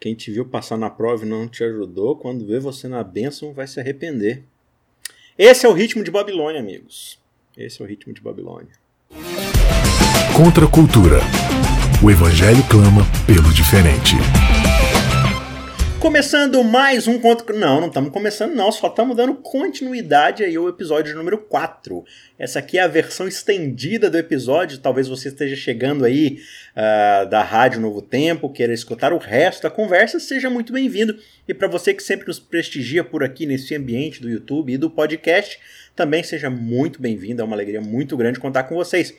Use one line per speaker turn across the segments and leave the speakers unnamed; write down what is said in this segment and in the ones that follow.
Quem te viu passar na prova e não te ajudou, quando vê você na bênção, vai se arrepender. Esse é o ritmo de Babilônia, amigos. Esse é o ritmo de Babilônia.
Contra a cultura. O evangelho clama pelo diferente.
Começando mais um conto. Não, não estamos começando, não. Só estamos dando continuidade aí ao episódio número 4. Essa aqui é a versão estendida do episódio. Talvez você esteja chegando aí uh, da Rádio Novo Tempo, queira escutar o resto da conversa. Seja muito bem-vindo. E para você que sempre nos prestigia por aqui nesse ambiente do YouTube e do podcast, também seja muito bem-vindo. É uma alegria muito grande contar com vocês.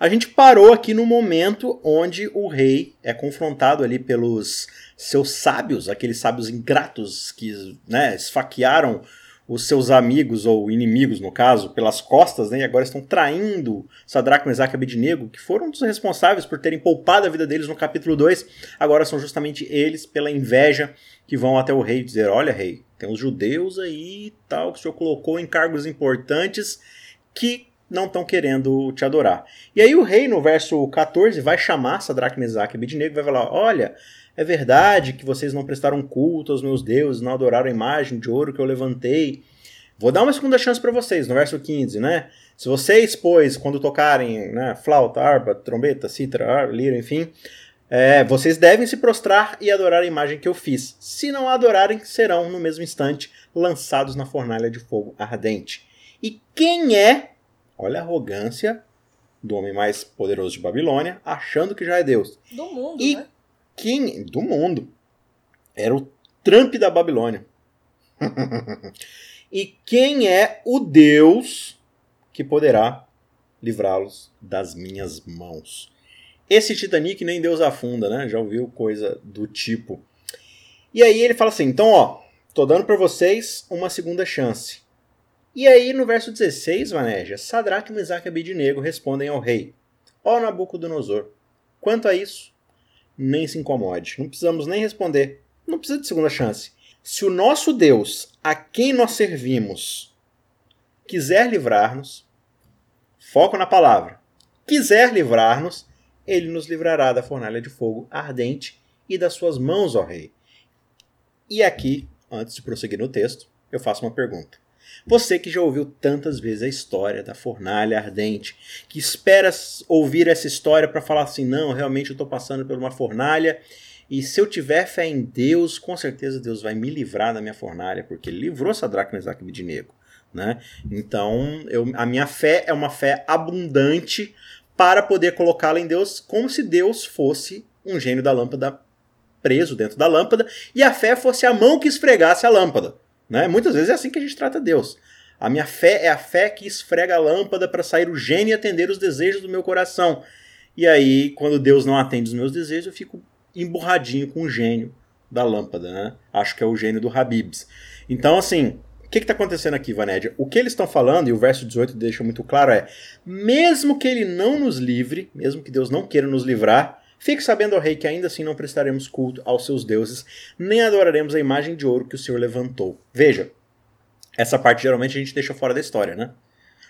A gente parou aqui no momento onde o rei é confrontado ali pelos seus sábios, aqueles sábios ingratos que né, esfaquearam os seus amigos ou inimigos, no caso, pelas costas, né, e agora estão traindo Sadraque, Mesaque e Abednego, que foram os responsáveis por terem poupado a vida deles no capítulo 2, agora são justamente eles, pela inveja, que vão até o rei dizer, olha rei, tem os judeus aí tal, que o senhor colocou em cargos importantes, que não estão querendo te adorar. E aí o rei, no verso 14, vai chamar Sadraque, Mesaque e Abednego, vai falar, olha... É verdade que vocês não prestaram culto aos meus deuses, não adoraram a imagem de ouro que eu levantei. Vou dar uma segunda chance para vocês, no verso 15, né? Se vocês, pois, quando tocarem né, flauta, harpa, trombeta, cítara, lira, enfim, é, vocês devem se prostrar e adorar a imagem que eu fiz. Se não a adorarem, serão, no mesmo instante, lançados na fornalha de fogo ardente. E quem é, olha a arrogância do homem mais poderoso de Babilônia, achando que já é Deus.
Do mundo,
e
né?
quem do mundo era o Trump da Babilônia. e quem é o Deus que poderá livrá-los das minhas mãos? Esse Titanic nem Deus afunda, né? Já ouviu coisa do tipo. E aí ele fala assim: então, ó, tô dando para vocês uma segunda chance. E aí no verso 16, Vanégia, Sadraque, Mesaque e Abednego respondem ao rei: Ó Nabucodonosor, quanto a isso, nem se incomode. Não precisamos nem responder. Não precisa de segunda chance. Se o nosso Deus, a quem nós servimos, quiser livrar-nos, foco na palavra, quiser livrar-nos, ele nos livrará da fornalha de fogo ardente e das suas mãos, ó rei. E aqui, antes de prosseguir no texto, eu faço uma pergunta. Você que já ouviu tantas vezes a história da fornalha ardente, que espera ouvir essa história para falar assim: não, realmente eu estou passando por uma fornalha e se eu tiver fé em Deus, com certeza Deus vai me livrar da minha fornalha, porque ele livrou Sadraque, Mesaque e Abednego. Né? Então, eu, a minha fé é uma fé abundante para poder colocá-la em Deus, como se Deus fosse um gênio da lâmpada preso dentro da lâmpada e a fé fosse a mão que esfregasse a lâmpada. Né? Muitas vezes é assim que a gente trata Deus. A minha fé é a fé que esfrega a lâmpada para sair o gênio e atender os desejos do meu coração. E aí, quando Deus não atende os meus desejos, eu fico emburradinho com o gênio da lâmpada, né? Acho que é o gênio do Habibs. Então, assim, o que está acontecendo aqui, Vanédia? O que eles estão falando, e o verso 18 deixa muito claro, é: mesmo que ele não nos livre, mesmo que Deus não queira nos livrar, Fique sabendo, ó rei, que ainda assim não prestaremos culto aos seus deuses, nem adoraremos a imagem de ouro que o Senhor levantou. Veja, essa parte geralmente a gente deixa fora da história, né?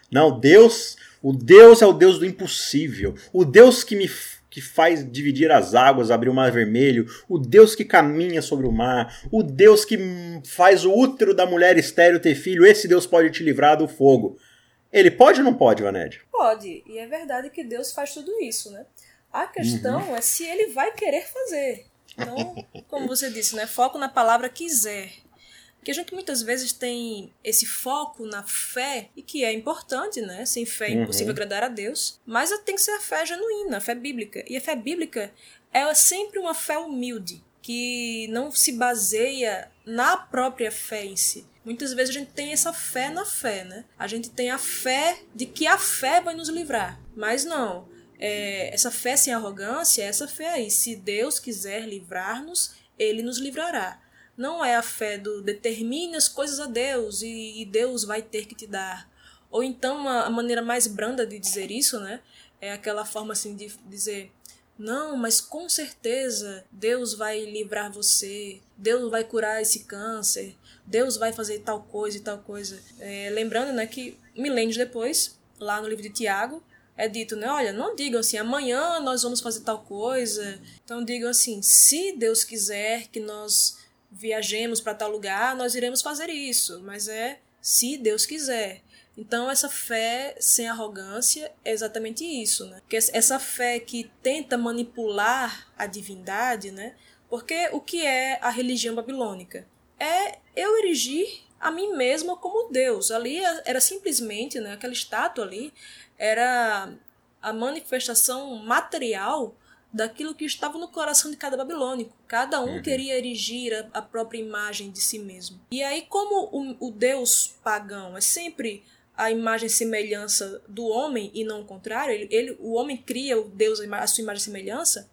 Não, Deus, o Deus é o Deus do impossível, o Deus que me que faz dividir as águas, abrir o mar vermelho, o Deus que caminha sobre o mar, o Deus que faz o útero da mulher estéreo ter filho, esse Deus pode te livrar do fogo. Ele pode ou não pode, Vanédia?
Pode, e é verdade que Deus faz tudo isso, né? A questão uhum. é se ele vai querer fazer. Então, como você disse, né? Foco na palavra quiser. Porque a gente muitas vezes tem esse foco na fé, e que é importante, né? Sem fé é impossível uhum. agradar a Deus. Mas tem que ser a fé genuína, a fé bíblica. E a fé bíblica é sempre uma fé humilde, que não se baseia na própria fé em si. Muitas vezes a gente tem essa fé na fé, né? A gente tem a fé de que a fé vai nos livrar. Mas não é, essa fé sem arrogância, essa fé aí. Se Deus quiser livrar-nos, ele nos livrará. Não é a fé do determine as coisas a Deus e, e Deus vai ter que te dar. Ou então a, a maneira mais branda de dizer isso, né? É aquela forma assim de dizer não, mas com certeza Deus vai livrar você, Deus vai curar esse câncer, Deus vai fazer tal coisa e tal coisa. É, lembrando né, que milênios depois, lá no livro de Tiago, é dito, né? Olha, não digam assim, amanhã nós vamos fazer tal coisa. Então digam assim, se Deus quiser que nós viajemos para tal lugar, nós iremos fazer isso. Mas é se Deus quiser. Então, essa fé sem arrogância é exatamente isso, né? Porque essa fé que tenta manipular a divindade, né? Porque o que é a religião babilônica? É eu erigir a mim mesma como Deus. Ali era simplesmente, né, aquela estátua ali era a manifestação material daquilo que estava no coração de cada babilônico. Cada um uhum. queria erigir a, a, própria imagem de si mesmo. E aí, como o, o Deus pagão é sempre a imagem e semelhança do homem e não o contrário, ele, ele, o homem cria o Deus a sua imagem e semelhança,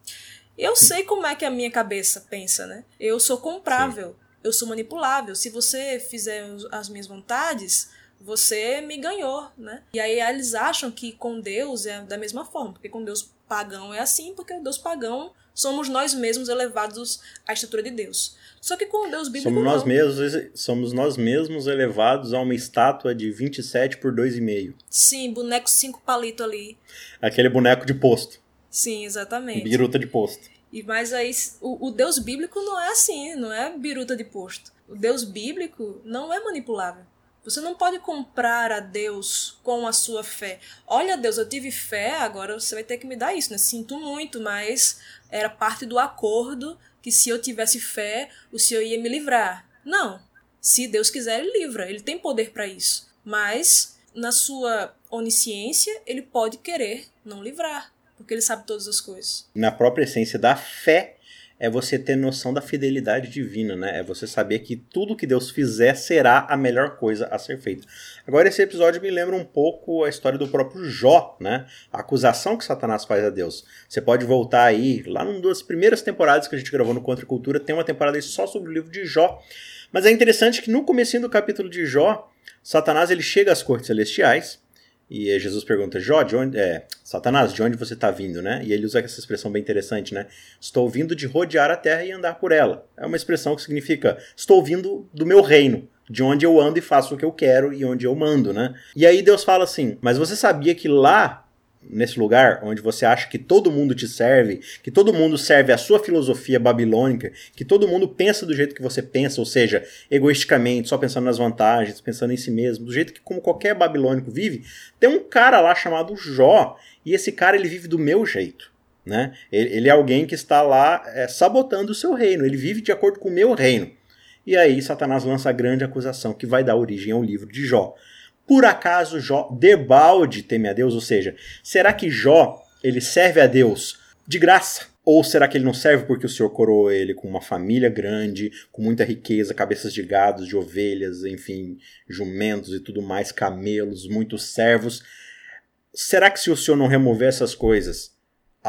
eu sei como é que a minha cabeça pensa, né? Eu sou comprável, Sim. eu sou manipulável. Se você fizer as minhas vontades, você me ganhou, né? E aí eles acham que com Deus é da mesma forma, porque com Deus pagão é assim, porque o Deus pagão somos nós mesmos elevados à estatura de Deus. Só que com o Deus bíblico
somos nós
não.
mesmos somos nós mesmos elevados a uma estátua de 27 por 2,5.
Sim, boneco cinco palito ali.
Aquele boneco de posto.
Sim, exatamente.
Biruta de posto.
E mas aí o, o Deus bíblico não é assim, não é biruta de posto. O Deus bíblico não é manipulável. Você não pode comprar a Deus com a sua fé. Olha, Deus, eu tive fé, agora você vai ter que me dar isso, né? Sinto muito, mas era parte do acordo que se eu tivesse fé, o Senhor ia me livrar. Não. Se Deus quiser, ele livra. Ele tem poder para isso. Mas na sua onisciência, ele pode querer não livrar, porque ele sabe todas as coisas.
Na própria essência da fé, é você ter noção da fidelidade divina, né? É você saber que tudo que Deus fizer será a melhor coisa a ser feita. Agora, esse episódio me lembra um pouco a história do próprio Jó, né? A acusação que Satanás faz a Deus. Você pode voltar aí, lá numa das primeiras temporadas que a gente gravou no Contra Cultura, tem uma temporada aí só sobre o livro de Jó. Mas é interessante que no começo do capítulo de Jó, Satanás ele chega às cortes celestiais, e Jesus pergunta, Jó, de onde, é, Satanás, de onde você está vindo, né? E ele usa essa expressão bem interessante, né? Estou vindo de rodear a terra e andar por ela. É uma expressão que significa, estou vindo do meu reino, de onde eu ando e faço o que eu quero e onde eu mando, né? E aí Deus fala assim, mas você sabia que lá nesse lugar onde você acha que todo mundo te serve, que todo mundo serve a sua filosofia babilônica, que todo mundo pensa do jeito que você pensa, ou seja, egoisticamente, só pensando nas vantagens, pensando em si mesmo, do jeito que como qualquer babilônico vive, tem um cara lá chamado Jó, e esse cara ele vive do meu jeito. Né? Ele, ele é alguém que está lá é, sabotando o seu reino, ele vive de acordo com o meu reino. E aí Satanás lança a grande acusação que vai dar origem ao livro de Jó. Por acaso Jó debalde teme a Deus? Ou seja, será que Jó ele serve a Deus de graça? Ou será que ele não serve porque o Senhor coroou ele com uma família grande, com muita riqueza, cabeças de gados, de ovelhas, enfim, jumentos e tudo mais, camelos, muitos servos? Será que se o Senhor não remover essas coisas,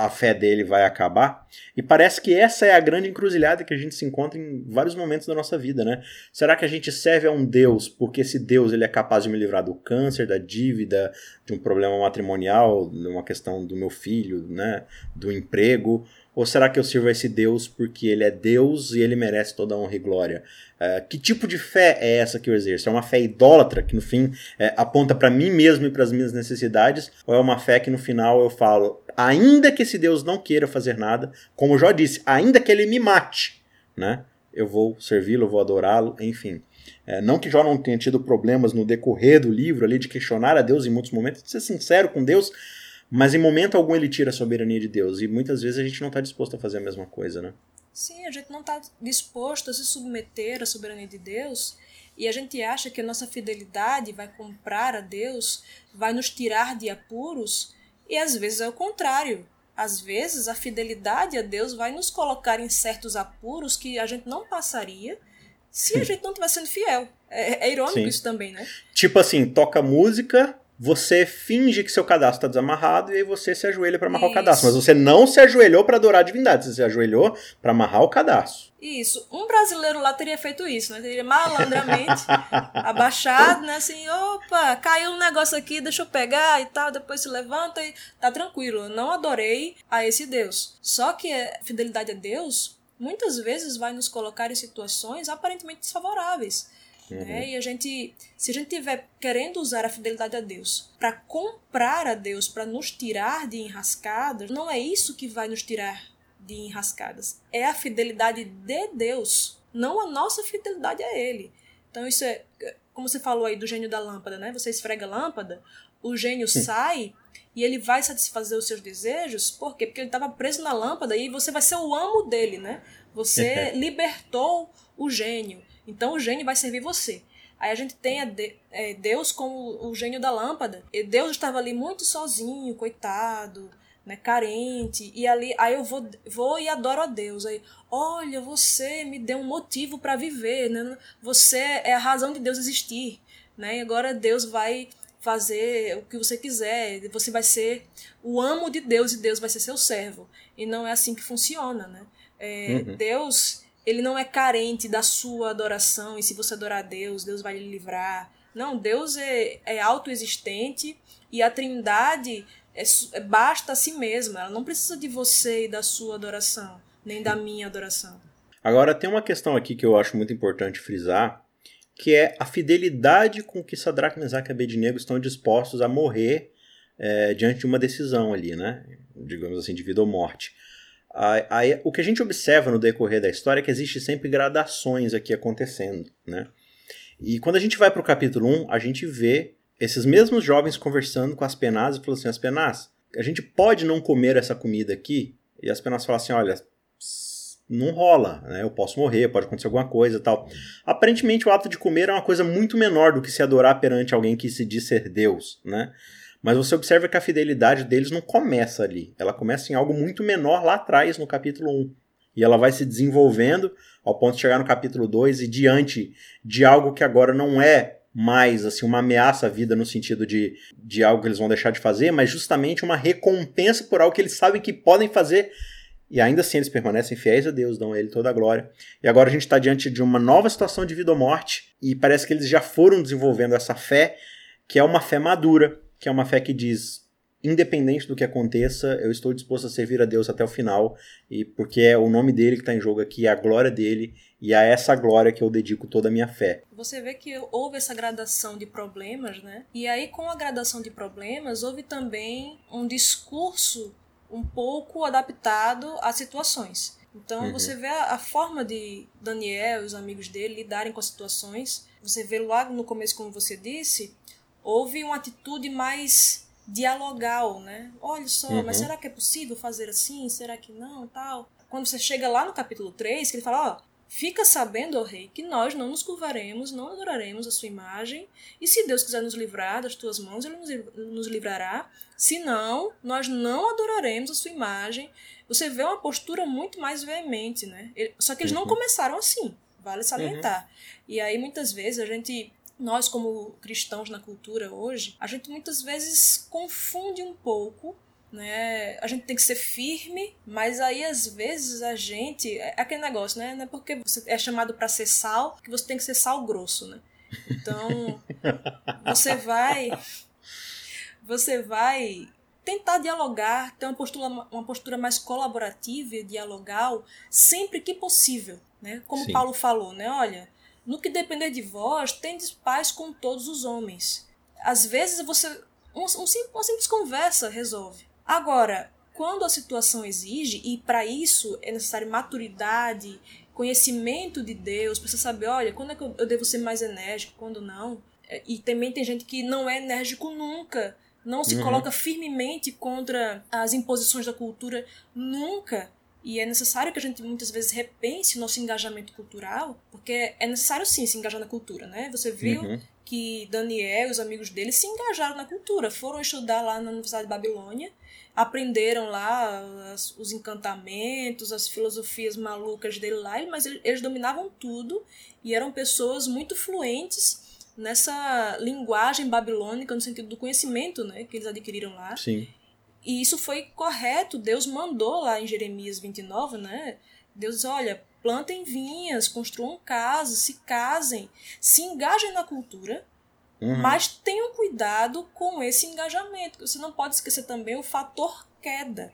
a fé dele vai acabar. E parece que essa é a grande encruzilhada que a gente se encontra em vários momentos da nossa vida, né? Será que a gente serve a um Deus porque esse Deus ele é capaz de me livrar do câncer, da dívida, de um problema matrimonial, de uma questão do meu filho, né, do emprego? Ou será que eu sirvo a esse Deus porque ele é Deus e ele merece toda a honra e glória? Uh, que tipo de fé é essa que eu exerço? É uma fé idólatra que no fim é, aponta para mim mesmo e para as minhas necessidades? Ou é uma fé que no final eu falo, ainda que esse Deus não queira fazer nada, como eu já disse, ainda que ele me mate, né? Eu vou servi-lo, eu vou adorá-lo, enfim. É, não que Jó não tenha tido problemas no decorrer do livro ali de questionar a Deus em muitos momentos, de ser sincero com Deus, mas em momento algum ele tira a soberania de Deus. E muitas vezes a gente não está disposto a fazer a mesma coisa, né?
Sim, a gente não está disposto a se submeter à soberania de Deus. E a gente acha que a nossa fidelidade vai comprar a Deus, vai nos tirar de apuros. E às vezes é o contrário. Às vezes a fidelidade a Deus vai nos colocar em certos apuros que a gente não passaria se a gente não estivesse sendo fiel. É, é irônico Sim. isso também, né?
Tipo assim, toca música, você finge que seu cadastro está desamarrado e aí você se ajoelha para amarrar Isso. o cadastro. Mas você não se ajoelhou para adorar a divindade, você se ajoelhou para amarrar o cadastro.
Isso. Um brasileiro lá teria feito isso, né? Teria malandramente abaixado, né? Assim, opa, caiu um negócio aqui, deixa eu pegar e tal. Depois se levanta e tá tranquilo. Eu não adorei a esse Deus. Só que a fidelidade a Deus muitas vezes vai nos colocar em situações aparentemente desfavoráveis. Uhum. Né? E a gente, se a gente tiver querendo usar a fidelidade a Deus para comprar a Deus, para nos tirar de enrascadas, não é isso que vai nos tirar de enrascadas. É a fidelidade de Deus, não a nossa fidelidade a Ele. Então isso é, como você falou aí do gênio da lâmpada, né? Você esfrega a lâmpada, o gênio sai e ele vai satisfazer os seus desejos, por quê? Porque ele estava preso na lâmpada e você vai ser o amo dele, né? Você libertou o gênio. Então o gênio vai servir você. Aí a gente tem a de, é, Deus como o gênio da lâmpada. E Deus estava ali muito sozinho, coitado, né, carente. E ali, aí eu vou, vou e adoro a Deus. Aí, olha, você me deu um motivo para viver, né? Você é a razão de Deus existir, né? E agora Deus vai fazer o que você quiser. Você vai ser o amo de Deus e Deus vai ser seu servo. E não é assim que funciona, né? É, uhum. Deus ele não é carente da sua adoração, e se você adorar a Deus, Deus vai lhe livrar. Não, Deus é, é autoexistente e a trindade é, é, basta a si mesma, ela não precisa de você e da sua adoração, nem da minha adoração.
Agora, tem uma questão aqui que eu acho muito importante frisar, que é a fidelidade com que Sadraque, Mesaque e Abednego estão dispostos a morrer é, diante de uma decisão ali, né? Digamos assim, de vida ou morte. Aí, o que a gente observa no decorrer da história é que existe sempre gradações aqui acontecendo, né? E quando a gente vai para o capítulo 1, a gente vê esses mesmos jovens conversando com as penas e falando assim, as penas, a gente pode não comer essa comida aqui? E as penas falam assim, olha, não rola, né? Eu posso morrer, pode acontecer alguma coisa tal. Aparentemente o ato de comer é uma coisa muito menor do que se adorar perante alguém que se diz ser Deus, né? Mas você observa que a fidelidade deles não começa ali. Ela começa em algo muito menor lá atrás, no capítulo 1. E ela vai se desenvolvendo ao ponto de chegar no capítulo 2 e diante de algo que agora não é mais assim uma ameaça à vida no sentido de, de algo que eles vão deixar de fazer, mas justamente uma recompensa por algo que eles sabem que podem fazer e ainda assim eles permanecem fiéis a Deus, dão a Ele toda a glória. E agora a gente está diante de uma nova situação de vida ou morte e parece que eles já foram desenvolvendo essa fé, que é uma fé madura, que é uma fé que diz: independente do que aconteça, eu estou disposto a servir a Deus até o final, e porque é o nome dele que está em jogo aqui, é a glória dele, e a essa glória que eu dedico toda a minha fé.
Você vê que houve essa gradação de problemas, né? E aí, com a gradação de problemas, houve também um discurso um pouco adaptado às situações. Então uhum. você vê a, a, forma de Daniel e os amigos dele lidarem com as situações. Você vê logo no começo, como você disse, houve uma atitude mais dialogal, né? Olha só, uhum. mas será que é possível fazer assim? Será que não? Tal. Quando você chega lá no capítulo 3, que ele fala, ó, fica sabendo, ó rei, que nós não nos curvaremos, não adoraremos a sua imagem, e se Deus quiser nos livrar das tuas mãos, ele nos, livrará. Se não, nós não adoraremos a sua imagem. Você vê uma postura muito mais veemente, né? Só que eles uhum. não começaram assim, vale salientar. Uhum. E aí muitas vezes a gente nós como cristãos na cultura hoje, a gente muitas vezes confunde um pouco né? A gente tem que ser firme, mas aí às vezes a gente é aquele negócio, né? Não é porque você é chamado para ser sal que você tem que ser sal grosso, né? Então, você vai você vai tentar dialogar, ter uma postura, uma postura mais colaborativa e dialogal sempre que possível, né? Como Sim. Paulo falou, né? Olha, no que depender de vós, tendes paz com todos os homens. Às vezes você. Um, um, uma simples conversa resolve. Agora, quando a situação exige, e para isso é necessário maturidade, conhecimento de Deus, para você saber, olha, quando é que eu devo ser mais enérgico, quando não. É, e também tem gente que não é enérgico nunca, não se uhum. coloca firmemente contra as imposições da cultura nunca. E é necessário que a gente muitas vezes repense o nosso engajamento cultural, porque é necessário sim se engajar na cultura, né? Você viu uhum. que Daniel e os amigos dele se engajaram na cultura, foram estudar lá na Universidade de Babilônia, aprenderam lá as, os encantamentos, as filosofias malucas dele lá, mas eles, eles dominavam tudo e eram pessoas muito fluentes nessa linguagem babilônica no sentido do conhecimento, né, que eles adquiriram lá.
Sim.
E isso foi correto. Deus mandou lá em Jeremias 29, né? Deus disse: olha, plantem vinhas, construam casas, se casem, se engajem na cultura, uhum. mas tenham cuidado com esse engajamento. Você não pode esquecer também o fator queda.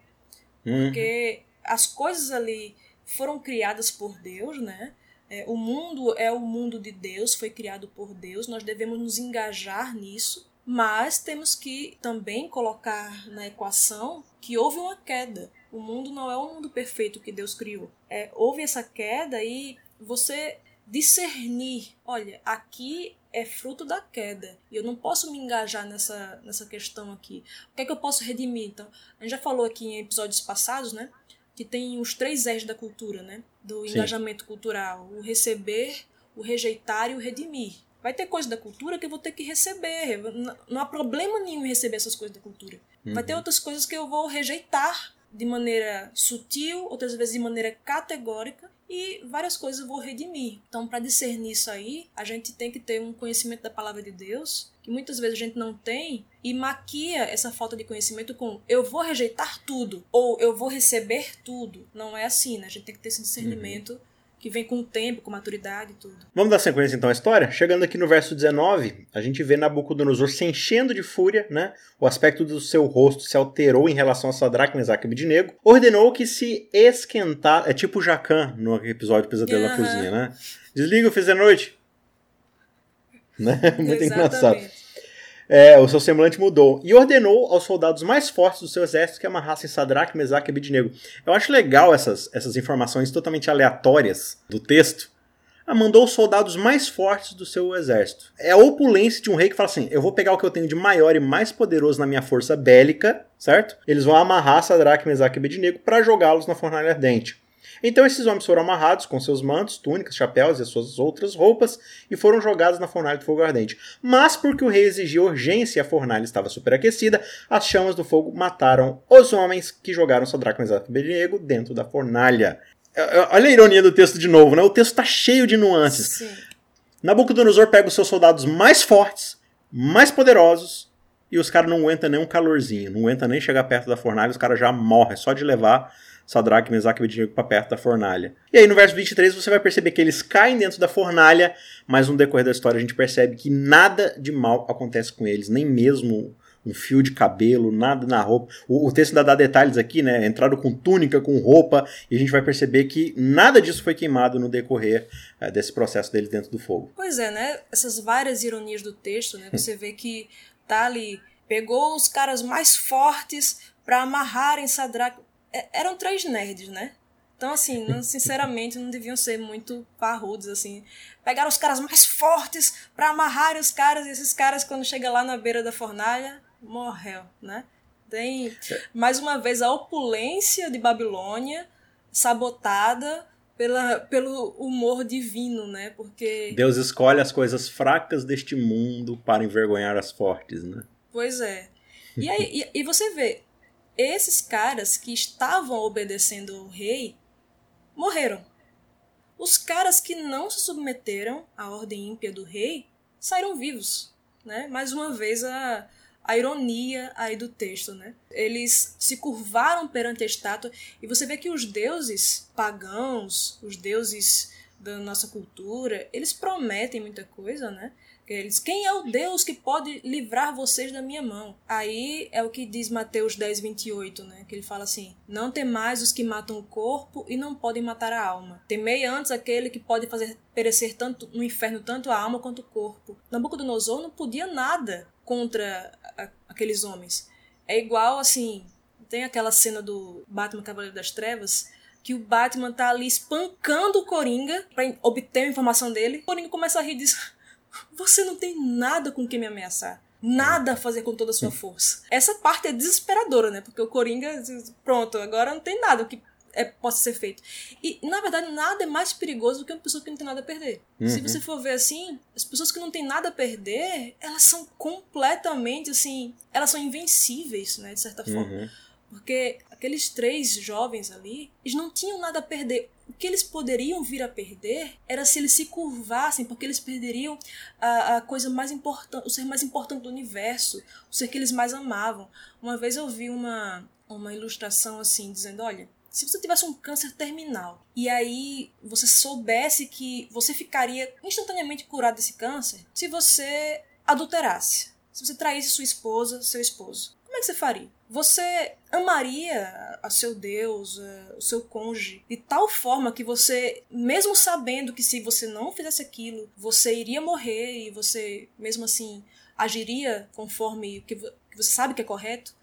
Uhum. Porque as coisas ali foram criadas por Deus, né? É, o mundo é o mundo de Deus, foi criado por Deus, nós devemos nos engajar nisso, mas temos que também colocar na equação que houve uma queda. O mundo não é o mundo perfeito que Deus criou. É, houve essa queda e você discernir, olha, aqui é fruto da queda. E eu não posso me engajar nessa, nessa questão aqui. O que é que eu posso redimir? Então, a gente já falou aqui em episódios passados, né? Que tem os três R's da cultura, né? Do engajamento Sim. cultural: o receber, o rejeitar e o redimir. Vai ter coisa da cultura que eu vou ter que receber. Não há problema nenhum em receber essas coisas da cultura. Uhum. Vai ter uhum. outras coisas que eu vou rejeitar de maneira sutil, outras vezes de maneira categórica, e várias coisas eu vou redimir. Então, para discernir isso aí, a gente tem que ter um conhecimento da palavra de Deus, que muitas vezes a gente não tem, e maquia essa falta de conhecimento com eu vou rejeitar tudo, ou eu vou receber tudo. Não é assim, né? A gente tem que ter esse discernimento. Uhum que vem com o tempo, com maturidade e tudo.
Vamos dar sequência então à história? Chegando aqui no verso 19, a gente vê Nabucodonosor se enchendo de fúria, né? O aspecto do seu rosto se alterou em relação a Sadraque, Mesaque e Abednego. Ordenou que se esquentar, é tipo Jacan no episódio Pesadelo uhum. na Cozinha, né? Desliga o fiz da noite. Né? Muito Exatamente. engraçado é, o seu semblante mudou e ordenou aos soldados mais fortes do seu exército que amarrassem Sadraque, Mesaque e Abednego. Eu acho legal essas, essas informações totalmente aleatórias do texto. Ah, mandou os soldados mais fortes do seu exército. É a opulência de um rei que fala assim: eu vou pegar o que eu tenho de maior e mais poderoso na minha força bélica, certo? Eles vão amarrar Sadraque, Mesaque e Abednego para jogá-los na fornalha ardente. Então esses homens foram amarrados com seus mantos, túnicas, chapéus e as suas outras roupas e foram jogados na fornalha de fogo ardente. Mas porque o rei exigia urgência e a fornalha estava superaquecida, as chamas do fogo mataram os homens que jogaram Sadraque, Mesaque e Abednego dentro da fornalha. É, é, olha a ironia do texto de novo, né? O texto está cheio de nuances. Sim. Nabucodonosor pega os seus soldados mais fortes, mais poderosos, e os caras não aguentam nem um calorzinho, não aguentam nem chegar perto da fornalha, os caras já morrem só de levar Sadraque, Mesaque e Abednego para perto da fornalha. E aí no verso 23 você vai perceber que eles caem dentro da fornalha, mas no decorrer da história a gente percebe que nada de mal acontece com eles, nem mesmo um fio de cabelo, nada na roupa. O, o texto ainda dá detalhes aqui, né? Entraram com túnica, com roupa, e a gente vai perceber que nada disso foi queimado no decorrer é, desse processo deles dentro do fogo.
Pois é, né? Essas várias ironias do texto, né? Você vê que tá ali, pegou os caras mais fortes para amarrarem Sadraque. É, eram três nerds, né? Então, assim, não, sinceramente, não deviam ser muito parrudos, assim. Pegaram os caras mais fortes para amarrar os caras, e esses caras, quando chega lá na beira da fornalha, morreu, né? Tem, mais uma vez, a opulência de Babilônia sabotada pela, pelo humor divino, né? Porque...
Deus escolhe as coisas fracas deste mundo para envergonhar as fortes, né?
Pois é. E, aí, e, e você vê, esses caras que estavam obedecendo ao rei morreram. Os caras que não se submeteram à ordem ímpia do rei saíram vivos. Né? Mais uma vez a, a ironia aí do texto. Né? Eles se curvaram perante a estátua e você vê que os deuses pagãos, os deuses da nossa cultura, eles prometem muita coisa, né? Eles, quem é o Deus que pode livrar vocês da minha mão? Aí é o que diz Mateus 10, 28, né? Que ele fala assim: Não temais os que matam o corpo e não podem matar a alma. Temei antes aquele que pode fazer perecer tanto no inferno tanto a alma quanto o corpo. Nabucodonosor não podia nada contra a, aqueles homens. É igual assim. Tem aquela cena do Batman Cavaleiro das Trevas que o Batman tá ali espancando o Coringa para obter a informação dele. O Coringa começa a rir e diz: você não tem nada com que me ameaçar. Nada a fazer com toda a sua força. Essa parte é desesperadora, né? Porque o Coringa, pronto, agora não tem nada que é, possa ser feito. E, na verdade, nada é mais perigoso do que uma pessoa que não tem nada a perder. Uhum. Se você for ver assim, as pessoas que não têm nada a perder, elas são completamente, assim, elas são invencíveis, né? De certa forma. Uhum. Porque aqueles três jovens ali, eles não tinham nada a perder. O que eles poderiam vir a perder era se eles se curvassem, porque eles perderiam a, a coisa mais importante, o ser mais importante do universo, o ser que eles mais amavam. Uma vez eu vi uma, uma ilustração assim, dizendo: olha, se você tivesse um câncer terminal e aí você soubesse que você ficaria instantaneamente curado desse câncer se você adulterasse, se você traísse sua esposa, seu esposo. Como é que você faria? Você amaria a seu Deus, a, o seu cônjuge, de tal forma que você, mesmo sabendo que se você não fizesse aquilo, você iria morrer e você, mesmo assim, agiria conforme o que você sabe que é correto?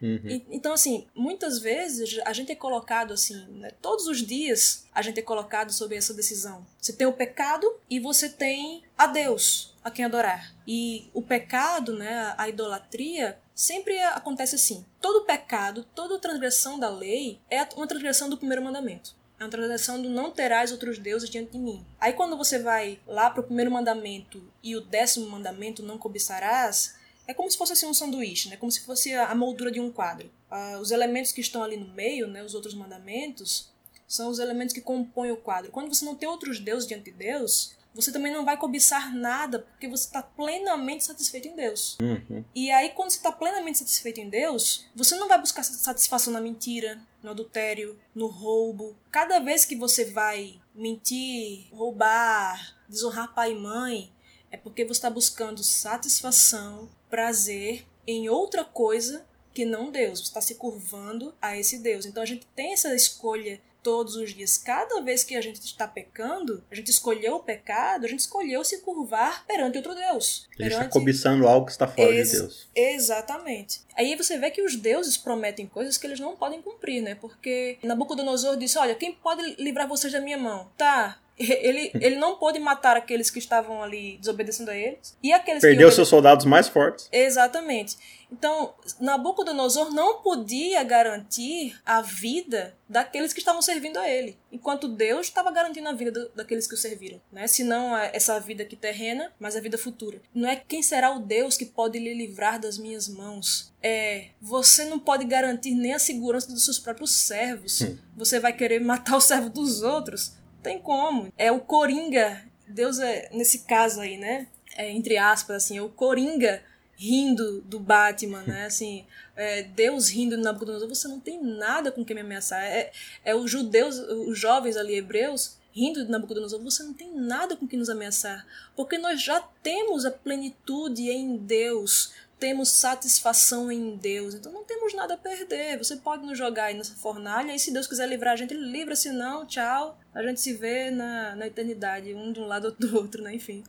Uhum. então, assim, muitas vezes a gente é colocado assim, né, todos os dias a gente é colocado sob essa decisão. Você tem o pecado e você tem a Deus a quem adorar. E o pecado, né, a idolatria, sempre acontece assim. Todo pecado, toda transgressão da lei é uma transgressão do primeiro mandamento. É uma transgressão do não terás outros deuses diante de mim. Aí quando você vai lá para o primeiro mandamento e o décimo mandamento, não cobiçarás, é como se fosse assim um sanduíche, né? Como se fosse a moldura de um quadro. Ah, os elementos que estão ali no meio, né? Os outros mandamentos, são os elementos que compõem o quadro. Quando você não tem outros deuses diante de Deus, você também não vai cobiçar nada, porque você está plenamente satisfeito em Deus.
Uhum.
E aí, quando você está plenamente satisfeito em Deus, você não vai buscar satisfação na mentira, no adultério, no roubo. Cada vez que você vai mentir, roubar, desonrar pai e mãe, é porque você está buscando satisfação prazer em outra coisa que não Deus. Você está se curvando a esse Deus. Então a gente tem essa escolha todos os dias. Cada vez que a gente está pecando, a gente escolheu o pecado, a gente escolheu se curvar perante outro Deus.
A gente está cobiçando algo que está fora Ex de Deus.
Exatamente. Aí você vê que os deuses prometem coisas que eles não podem cumprir, né? Porque Nabucodonosor disse: Olha, quem pode livrar vocês da minha mão? Tá, ele, ele não pôde matar aqueles que estavam ali desobedecendo a eles. E aqueles
Perdeu seus soldados mais fortes.
Exatamente. Então, Nabucodonosor não podia garantir a vida daqueles que estavam servindo a ele, enquanto Deus estava garantindo a vida do, daqueles que o serviram, né? Se não essa vida aqui terrena, mas a vida futura. Não é quem será o Deus que pode lhe livrar das minhas mãos. É, você não pode garantir nem a segurança dos seus próprios servos. Hum. Você vai querer matar o servo dos outros tem como. É o Coringa, Deus é, nesse caso aí, né? É, entre aspas, assim, é o Coringa rindo do Batman, né? Assim, é, Deus rindo do Nabucodonosor, você não tem nada com quem me ameaçar. É, é os judeus, os jovens ali, hebreus, rindo de Nabucodonosor, você não tem nada com que nos ameaçar, porque nós já temos a plenitude em Deus temos satisfação em Deus, então não temos nada a perder. Você pode nos jogar aí nessa fornalha e se Deus quiser livrar a gente, ele livra, se não, tchau. A gente se vê na, na eternidade, um de um lado outro do outro, né? Enfim.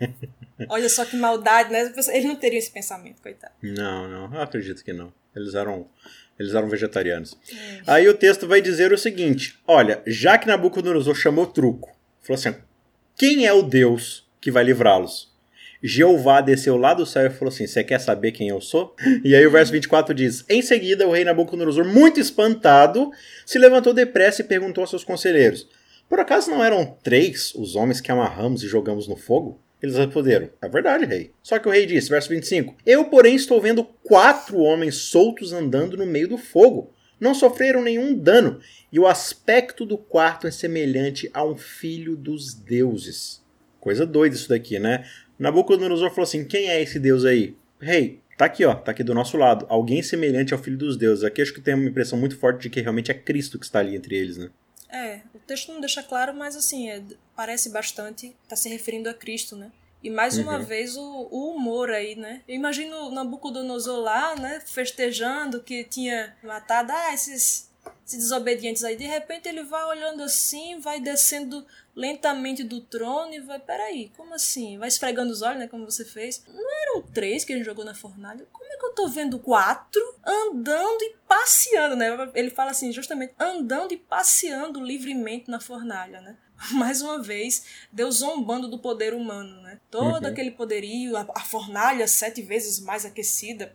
Olha só que maldade, né? Eles não teriam esse pensamento, coitado.
Não, não, eu acredito que não. Eles eram, eles eram vegetarianos. É. Aí o texto vai dizer o seguinte: olha, já que Nabucodonosor chamou truco, falou assim: quem é o Deus que vai livrá-los? Jeová desceu lá do céu e falou assim: Você quer saber quem eu sou? E aí o verso 24 diz: Em seguida, o rei Nabucodonosor, muito espantado, se levantou depressa e perguntou aos seus conselheiros: Por acaso não eram três os homens que amarramos e jogamos no fogo? Eles responderam: É verdade, rei. Só que o rei disse, verso 25: Eu, porém, estou vendo quatro homens soltos andando no meio do fogo. Não sofreram nenhum dano, e o aspecto do quarto é semelhante a um filho dos deuses. Coisa doida isso daqui, né? Nabucodonosor falou assim: Quem é esse Deus aí? Rei, tá aqui, ó, tá aqui do nosso lado. Alguém semelhante ao filho dos deuses. Aqui acho que tem uma impressão muito forte de que realmente é Cristo que está ali entre eles, né?
É, o texto não deixa claro, mas assim, é, parece bastante, tá se referindo a Cristo, né? E mais uma uhum. vez o, o, humor aí, né? Eu imagino Nabucodonosor lá, né? Festejando que tinha matado ah, esses, esses desobedientes aí. De repente ele vai olhando assim, vai descendo lentamente do trono e vai, peraí, como assim? Vai esfregando os olhos, né, como você fez. Não eram três que gente jogou na fornalha? Como é que eu tô vendo quatro andando e passeando, né? Ele fala assim, justamente, andando e passeando livremente na fornalha, né? Mais uma vez, Deus zombando do poder humano, né? Todo uhum. aquele poderio, a, a, fornalha sete vezes mais aquecida,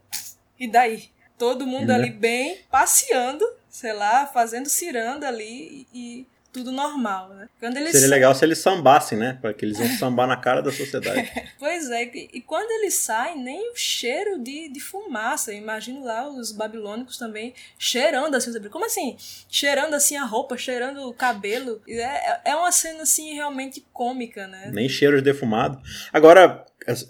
e daí? Todo mundo uhum. ali bem, passeando, sei lá, fazendo ciranda ali e tudo normal, né?
Quando eles Seria legal se eles sambassem, né? Para que eles iam sambar na cara da sociedade.
pois é, e quando eles saem, nem o cheiro de, de fumaça. Eu imagino lá os babilônicos também cheirando assim. Como assim? Cheirando assim a roupa, cheirando o cabelo. É, é uma cena assim realmente cômica, né?
Nem cheiro de defumado. Agora,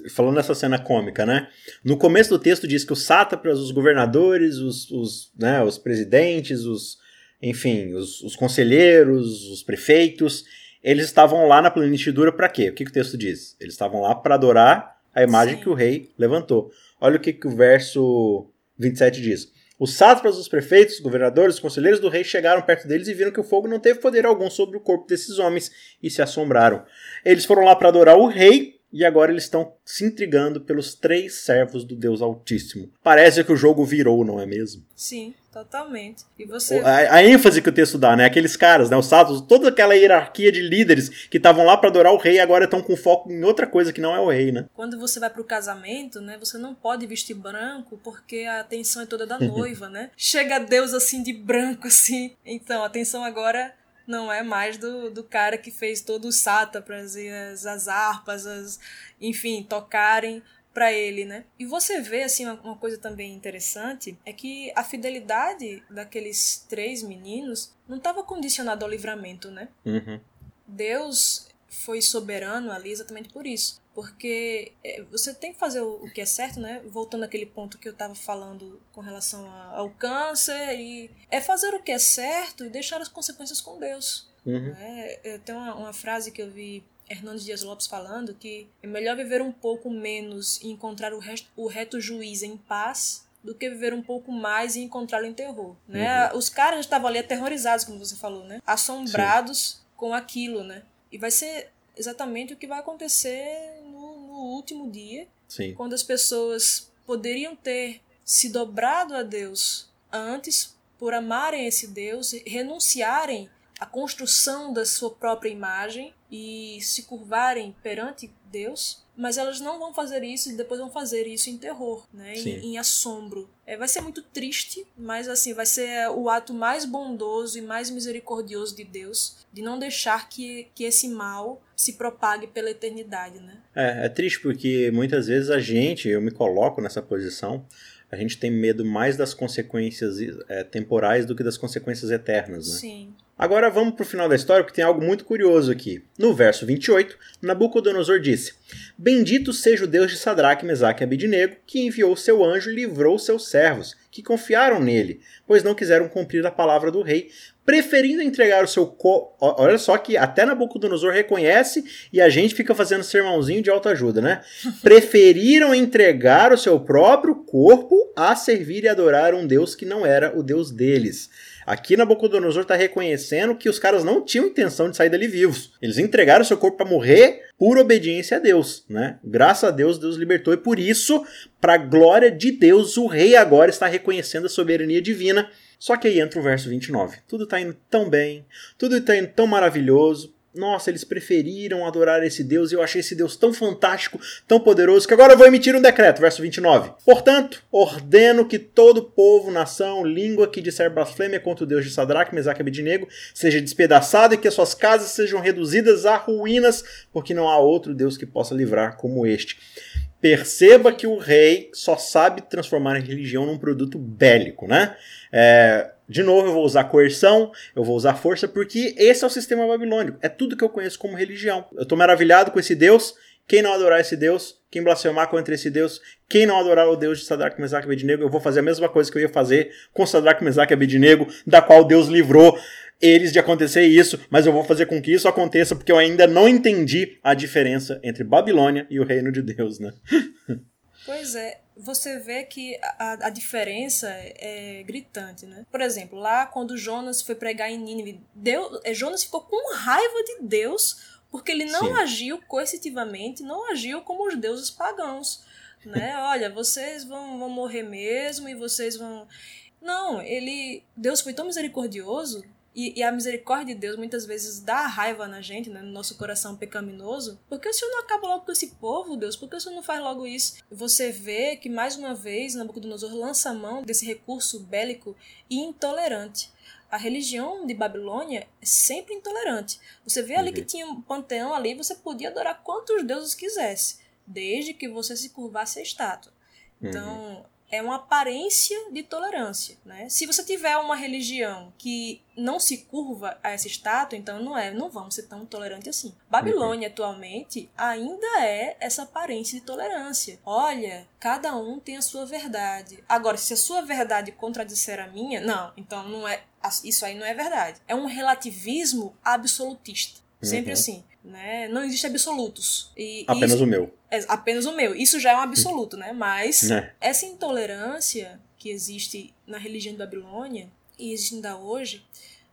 falando nessa cena cômica, né? No começo do texto diz que os sátrapas, os governadores, os, os, né, os presidentes, os enfim, os, os conselheiros, os prefeitos, eles estavam lá na plenitude para quê? O que, que, o texto diz? Eles estavam lá para adorar a imagem Sim. que o rei levantou. Olha o que, que o verso 27 diz: Os sátrapas, os prefeitos, os governadores, os conselheiros do rei chegaram perto deles e viram que o fogo não teve poder algum sobre o corpo desses homens e se assombraram. Eles foram lá para adorar o rei e agora eles estão se intrigando pelos três servos do Deus Altíssimo. Parece que o jogo virou, não é mesmo?
Sim, totalmente. E você.
A, a ênfase que o texto dá, né? Aqueles caras, né? Os sátrapas, toda aquela hierarquia de líderes que estavam lá para adorar o rei agora estão com foco em outra coisa que não é o rei, né?
Quando você vai pro casamento, né? Você não pode vestir branco porque a atenção é toda da noiva, né? Chega Deus assim de branco, assim. Então, a atenção agora não é mais do, do cara que fez todos os sátrapas e as, as harpas, as, enfim, tocarem para ele, né? E você vê assim uma, uma, coisa também interessante é que a fidelidade daqueles três meninos não estava condicionada ao livramento, né?
Uhum.
Deus foi soberano ali exatamente por isso. Porque é, você tem que fazer o, que é certo, né? Voltando àquele ponto que eu estava falando com relação ao câncer, e é fazer o que é certo e deixar as consequências com Deus.
Uhum.
Né? Tem uma, uma frase que eu vi Hernandes Dias Lopes falando que é melhor viver um pouco menos e encontrar o, resto, o reto juiz em paz do que viver um pouco mais e encontrá-lo em terror, né? Uhum. Os caras estavam ali aterrorizados, como você falou, né? Assombrados Sim. com aquilo, né? E vai ser exatamente o que vai acontecer último dia,
Sim.
quando as pessoas poderiam ter se dobrado a Deus antes por amarem esse Deus, renunciarem à construção da sua própria imagem e se curvarem perante Deus, mas elas não vão fazer isso e depois vão fazer isso em terror, né? Em, em, assombro. É, vai ser muito triste, mas assim, vai ser o ato mais bondoso e mais misericordioso de Deus de não deixar que, que esse mal se propague pela eternidade, né?
É, é triste porque muitas vezes a gente, eu me coloco nessa posição, a gente tem medo mais das consequências é, temporais do que das consequências eternas, né?
Sim.
Agora vamos para o final da história, porque tem algo muito curioso aqui. No verso 28, Nabucodonosor disse: Bendito seja o Deus de Sadraque, Mesaque e Abidnego, que enviou seu anjo e livrou seus servos, que confiaram nele, pois não quiseram cumprir a palavra do rei, preferindo entregar o seu co... Olha só que até Nabucodonosor reconhece e a gente fica fazendo sermãozinho de autoajuda, né? Preferiram entregar o seu próprio corpo a servir e adorar um Deus que não era o Deus deles. Aqui Nabucodonosor está reconhecendo que os caras não tinham intenção de sair dali vivos. Eles entregaram seu corpo para morrer por obediência a Deus, né? Graças a Deus, Deus libertou e por isso, para glória de Deus, o rei agora está reconhecendo a soberania divina. Só que aí entra o verso 29. Tudo está indo tão bem, tudo está indo tão maravilhoso, nossa, eles preferiram adorar esse Deus e eu achei esse Deus tão fantástico, tão poderoso, que agora eu vou emitir um decreto, verso 29. Portanto, ordeno que todo povo, nação, língua que disser blasfêmia contra o Deus de Sadraque, Mesaque e Abednego seja despedaçado e que as suas casas sejam reduzidas a ruínas, porque não há outro Deus que possa livrar como este. Perceba que o rei só sabe transformar a religião num produto bélico, né? É, de novo, eu vou usar coerção, eu vou usar força, porque esse é o sistema babilônico. É tudo que eu conheço como religião. Eu estou maravilhado com esse Deus. Quem não adorar esse Deus, quem blasfemar contra esse Deus, quem não adorar o Deus de Sadraque, Mesaque e Abednego, eu vou fazer a mesma coisa que eu ia fazer com Sadraque, Mesaque e Abednego, da qual Deus livrou eles de acontecer isso, mas eu vou fazer com que isso aconteça porque eu ainda não entendi a diferença entre Babilônia e o reino de Deus, né?
Pois é, você vê que a, a diferença é, gritante, né? Por exemplo, lá quando Jonas foi pregar em Nínive, Deus, é, Jonas ficou com raiva de Deus porque ele não Sim. agiu coercitivamente, não agiu como os deuses pagãos, né? Olha, vocês vão, vão morrer mesmo e vocês vão... Não, ele... Deus foi tão misericordioso e, e, a misericórdia de Deus muitas vezes dá raiva na gente, né, no nosso coração pecaminoso. Por que o Senhor não acaba logo com esse povo, Deus? Por que o Senhor não faz logo isso? Você vê que, mais uma vez, Nabucodonosor lança a mão desse recurso bélico e intolerante. A religião de Babilônia é sempre intolerante. Você vê ali que uhum. tinha um panteão ali, você podia adorar quantos deuses quisesse, desde que você se curvasse a estátua. Então, uhum é uma aparência de tolerância. Né? Se você tiver uma religião que não se curva a essa estátua, então não é, não vamos ser tão tolerantes assim. Babilônia uhum. atualmente ainda é essa aparência de tolerância. Olha, cada um tem a sua verdade. Agora, se a sua verdade contradisser a minha, não, então não é, isso aí não é verdade. É um relativismo absolutista. Sempre uhum. assim. Né? Não existe absolutos. E
apenas
isso,
o meu.
É, apenas o meu. Isso já é um absoluto, né? Mas é. essa intolerância que existe na religião da Babilônia e existe ainda hoje,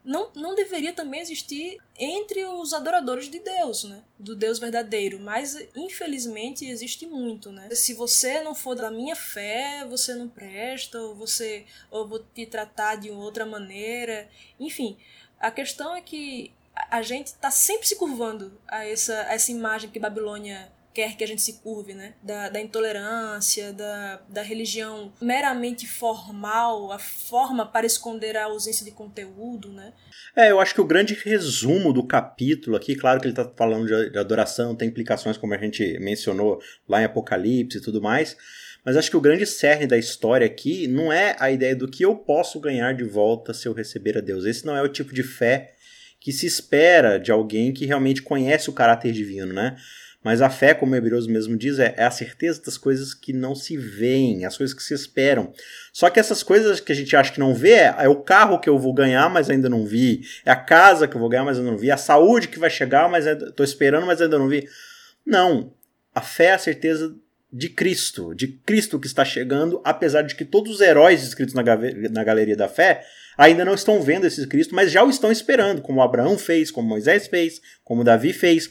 não, não deveria também existir entre os adoradores de Deus, né? Do Deus verdadeiro. Mas, infelizmente, existe muito, né? Se você não for da minha fé, você não presta, ou você ou vou te tratar de outra maneira. Enfim, a questão é que a gente está sempre se curvando a essa, a essa imagem que Babilônia quer que a gente se curve, né? Da, da intolerância, da, da religião meramente formal, a forma para esconder a ausência de conteúdo, né?
É, eu acho que o grande resumo do capítulo aqui, claro que ele está falando de, de adoração, tem implicações como a gente mencionou lá em Apocalipse e tudo mais, mas acho que o grande cerne da história aqui não é a ideia do que eu posso ganhar de volta se eu receber a Deus. Esse não é o tipo de fé que se espera de alguém que realmente conhece o caráter divino, né? Mas a fé, como o Hebreus mesmo diz, é, é, a certeza das coisas que não se veem, as coisas que se esperam. Só que essas coisas que a gente acha que não vê é, é o carro que eu vou ganhar, mas ainda não vi. É a casa que eu vou ganhar, mas ainda não vi. É a saúde que vai chegar, mas estou esperando, mas ainda não vi. Não. A fé é a certeza de Cristo, de Cristo que está chegando, apesar de que todos os heróis escritos na, na galeria da fé ainda não estão vendo esse Cristo, mas já o estão esperando, como Abraão fez, como Moisés fez, como Davi fez.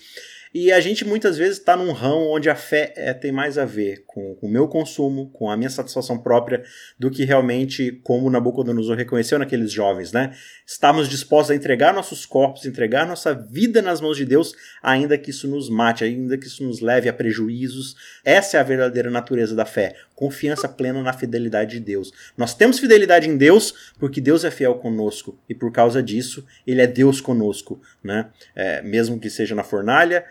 E a gente muitas vezes está num ramo onde a fé é, tem mais a ver com, com, o meu consumo, com a minha satisfação própria, do que realmente como Nabucodonosor reconheceu naqueles jovens, né? Estamos dispostos a entregar nossos corpos, entregar nossa vida nas mãos de Deus, ainda que isso nos mate, ainda que isso nos leve a prejuízos. Essa é a verdadeira natureza da fé. Confiança plena na fidelidade de Deus. Nós temos fidelidade em Deus porque Deus é fiel conosco e por causa disso Ele é Deus conosco, né? É, mesmo que seja na fornalha,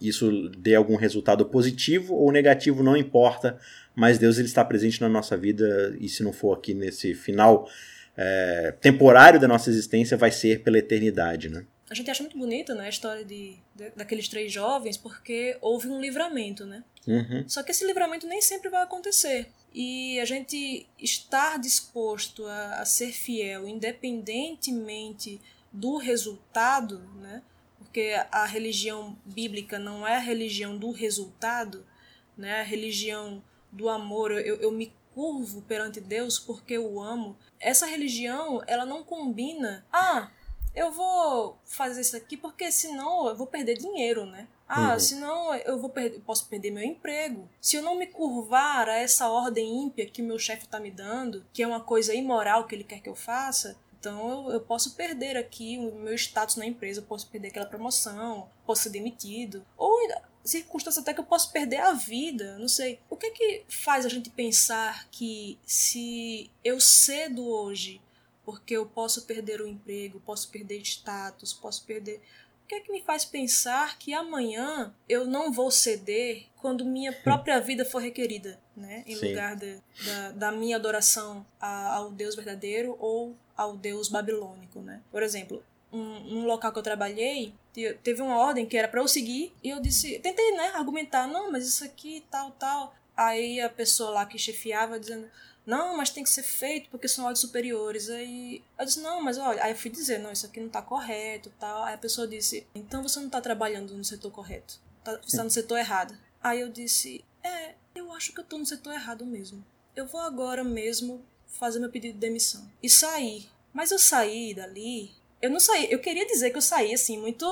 isso dê algum resultado positivo ou negativo, não importa, mas Deus ele está presente na nossa vida e se não for aqui nesse final é, temporário da nossa existência, vai ser pela eternidade, né?
A gente acha muito bonita né, a história de, de, daqueles três jovens porque houve um livramento, né?
Uhum.
Só que esse livramento nem sempre vai acontecer. E a gente estar disposto a, a ser fiel, independentemente do resultado, né? porque a religião bíblica não é a religião do resultado, né? a religião do amor, eu, eu me curvo perante Deus porque eu amo. Essa religião, ela não combina, ah, eu vou fazer isso aqui porque senão eu vou perder dinheiro, né? Ah, uhum. senão eu vou perder, posso perder meu emprego. Se eu não me curvar a essa ordem ímpia que o meu chefe está me dando, que é uma coisa imoral que ele quer que eu faça, então eu, eu, posso perder aqui o meu status na empresa, eu posso perder aquela promoção, posso ser demitido. Ou circunstância até que eu posso perder a vida, não sei. O que é que faz a gente pensar que se eu cedo hoje, porque eu posso perder o emprego, posso perder status, posso perder o que é que me faz pensar que amanhã eu não vou ceder quando minha própria vida for requerida, né? Em Sim. lugar de, da, da minha adoração ao Deus verdadeiro ou ao Deus babilônico, né? Por exemplo, um, um, local que eu trabalhei, teve uma ordem que era para eu seguir, e eu disse, tentei, né, argumentar, não, mas isso aqui, tal, tal. Aí a pessoa lá que chefiava dizendo, não, mas tem que ser feito porque são ordens superiores. Aí eu disse, não, mas olha, aí eu fui dizer, não, isso aqui não tá correto, tal. Aí a pessoa disse, então você não tá trabalhando no setor correto, tá, você tá no setor errado. Aí eu disse, é, eu acho que eu tô no setor errado mesmo. Eu vou agora mesmo fazer meu pedido de demissão e sair. Mas eu saí dali, eu não saí, eu queria dizer que eu saí assim, muito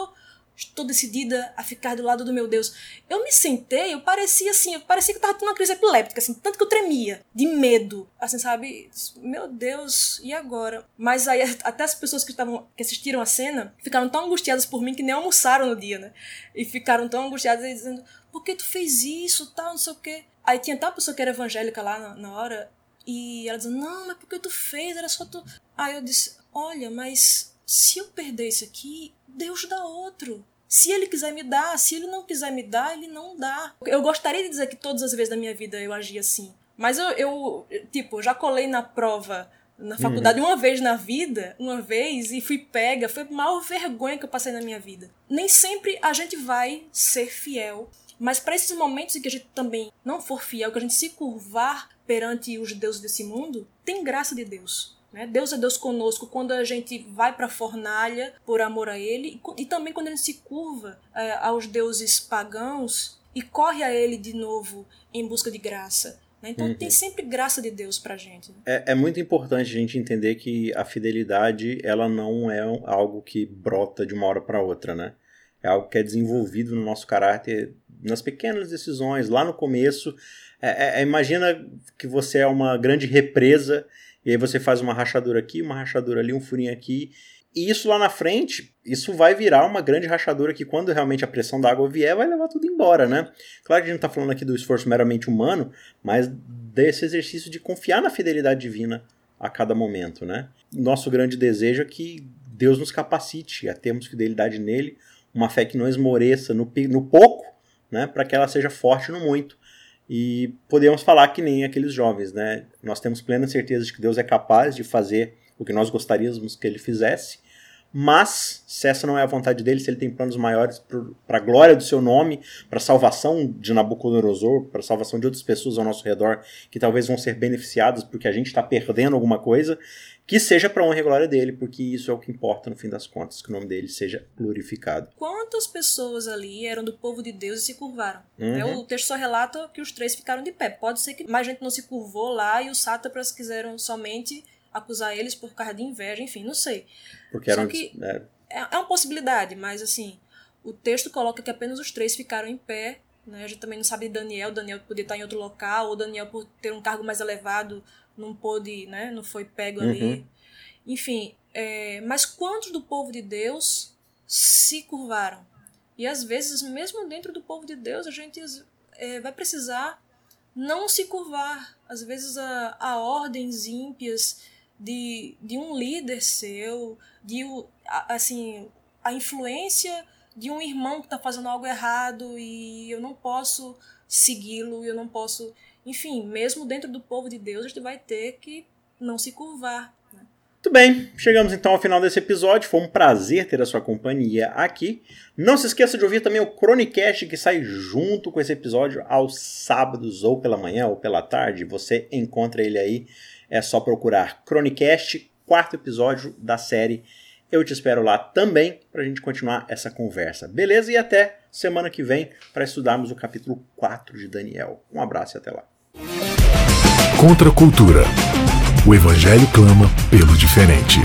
estou decidida a ficar do lado do meu Deus. Eu me sentei, eu parecia assim, eu parecia que eu tava tendo uma crise epiléptica, assim, tanto que eu tremia, de medo, assim, sabe? Meu Deus, e agora? Mas aí até as pessoas que estavam que assistiram a cena ficaram tão angustiadas por mim que nem almoçaram no dia, né? E ficaram tão angustiadas dizendo: "Por que tu fez isso?", tal, não sei o quê. Aí tinha tal pessoa que era evangélica lá na, na hora e ela dizendo: "Não, mas por que tu fez? Era só tu". Aí eu disse: "Olha, mas se eu perder isso aqui, Deus dá outro. Se ele quiser me dar, se ele não quiser me dar, ele não dá. Eu gostaria de dizer que todas as vezes da minha vida eu agi assim. Mas eu, eu tipo, já colei na prova na faculdade uhum. uma vez na vida, uma vez, e fui pega. Foi a maior vergonha que eu passei na minha vida. Nem sempre a gente vai ser fiel. Mas para esses momentos em que a gente também não for fiel, que a gente se curvar perante os deuses desse mundo, tem graça de Deus. Né? Deus é Deus conosco quando a gente vai para a fornalha por amor a Ele e, e, também quando a gente se curva é, aos deuses pagãos e corre a Ele de novo em busca de graça. Então uhum. tem sempre graça de Deus pra gente.
É, é, muito importante a gente entender que a fidelidade ela não é algo que brota de uma hora para outra, né? É algo que é desenvolvido no nosso caráter nas pequenas decisões, lá no começo. É, é, imagina que você é uma grande represa e aí você faz uma rachadura aqui, uma rachadura ali, um furinho aqui. E isso lá na frente, isso vai virar uma grande rachadura que quando realmente a pressão da água vier, vai levar tudo embora, né? Claro que a gente está falando aqui do esforço meramente humano, mas desse exercício de confiar na fidelidade divina a cada momento, né? Nosso grande desejo é que Deus nos capacite a termos fidelidade nele, uma fé que não esmoreça no, no pouco, né? Para que ela seja forte no muito. E podemos falar que nem aqueles jovens, né? Nós temos plena certeza de que Deus é capaz de fazer o que nós gostaríamos que ele fizesse, mas se essa não é a vontade dele, se ele tem planos maiores para a glória do seu nome, para a salvação de Nabucodonosor, para a salvação de outras pessoas ao nosso redor que talvez vão ser beneficiadas porque a gente está perdendo alguma coisa, que seja para honra e glória dele, porque isso é o que importa no fim das contas, que o nome dele seja glorificado.
Quantas pessoas ali eram do povo de Deus e se curvaram? Uhum. O texto só relata que os três ficaram de pé. Pode ser que mais gente não se curvou lá e os sátrapas quiseram somente acusar eles por causa de inveja, enfim, não sei.
Porque Só que
é. é, é uma possibilidade, mas assim, o texto coloca que apenas os três ficaram em pé. Né? A gente também não sabe de Daniel, Daniel podia estar em outro local, ou Daniel por ter um cargo mais elevado não pôde, né? não foi pego uhum. ali. Enfim, é, mas quantos do povo de Deus se curvaram? E às vezes, mesmo dentro do povo de Deus, a gente é, vai precisar não se curvar. Às vezes, a, a ordens ímpias de, de um líder seu, de assim, a influência de um irmão que está fazendo algo errado e eu não posso segui-lo, eu não posso. Enfim, mesmo dentro do povo de Deus, a gente vai ter que não se curvar. Né?
Muito bem, chegamos então ao final desse episódio. Foi um prazer ter a sua companhia aqui. Não se esqueça de ouvir também o Chronicast que sai junto com esse episódio aos sábados, ou pela manhã, ou pela tarde. Você encontra ele aí é só procurar Chronicast, quarto episódio da série. Eu te espero lá também para a gente continuar essa conversa. Beleza? E até semana que vem para estudarmos o capítulo 4 de Daniel. Um abraço e até lá.
Contra a cultura. O Evangelho clama pelo diferente.